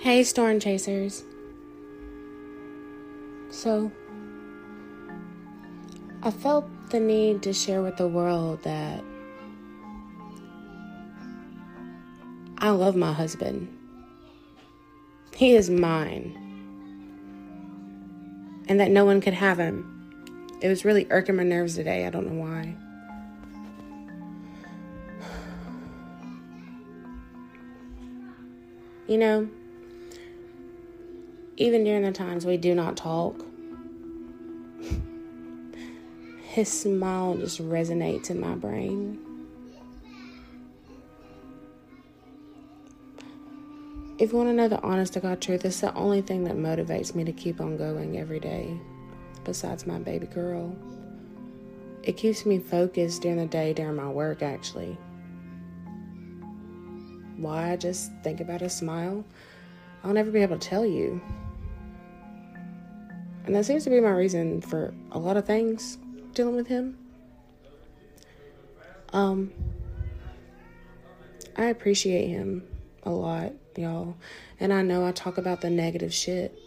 Hey, Storm Chasers. So, I felt the need to share with the world that I love my husband. He is mine. And that no one could have him. It was really irking my nerves today. I don't know why. You know, even during the times we do not talk, his smile just resonates in my brain. If you want to know the honest to God truth, it's the only thing that motivates me to keep on going every day, besides my baby girl. It keeps me focused during the day, during my work, actually. Why I just think about a smile, I'll never be able to tell you. And that seems to be my reason for a lot of things dealing with him. Um, I appreciate him a lot, y'all. And I know I talk about the negative shit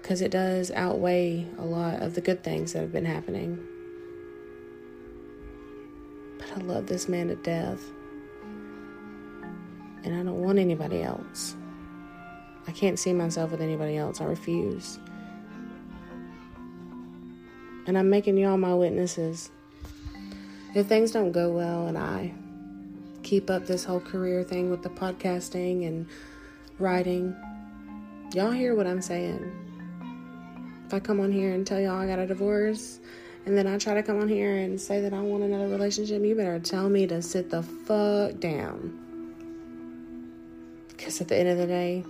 because it does outweigh a lot of the good things that have been happening. But I love this man to death. And I don't want anybody else. I can't see myself with anybody else. I refuse. And I'm making y'all my witnesses. If things don't go well and I keep up this whole career thing with the podcasting and writing, y'all hear what I'm saying. If I come on here and tell y'all I got a divorce, and then I try to come on here and say that I want another relationship, you better tell me to sit the fuck down. Because at the end of the day,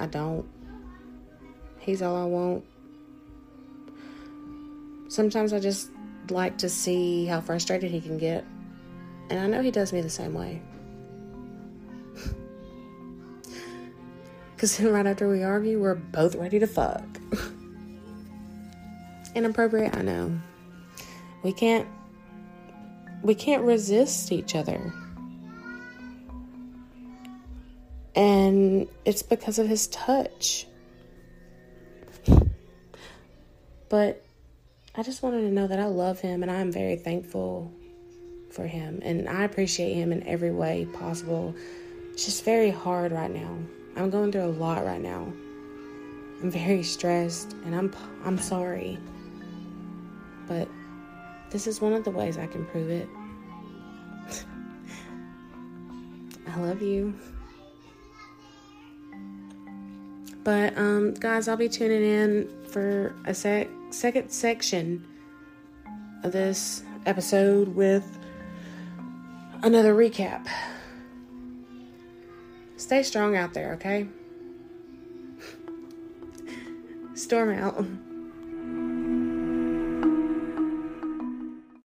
I don't. He's all I want. Sometimes I just like to see how frustrated he can get. And I know he does me the same way. Because right after we argue, we're both ready to fuck. Inappropriate, I know. We can't we can't resist each other. And it's because of his touch. But I just wanted to know that I love him and I'm very thankful for him and I appreciate him in every way possible. It's just very hard right now. I'm going through a lot right now. I'm very stressed and I'm I'm sorry. But this is one of the ways I can prove it. I love you. But um guys, I'll be tuning in for a sec second section of this episode with another recap. Stay strong out there, okay? Storm out.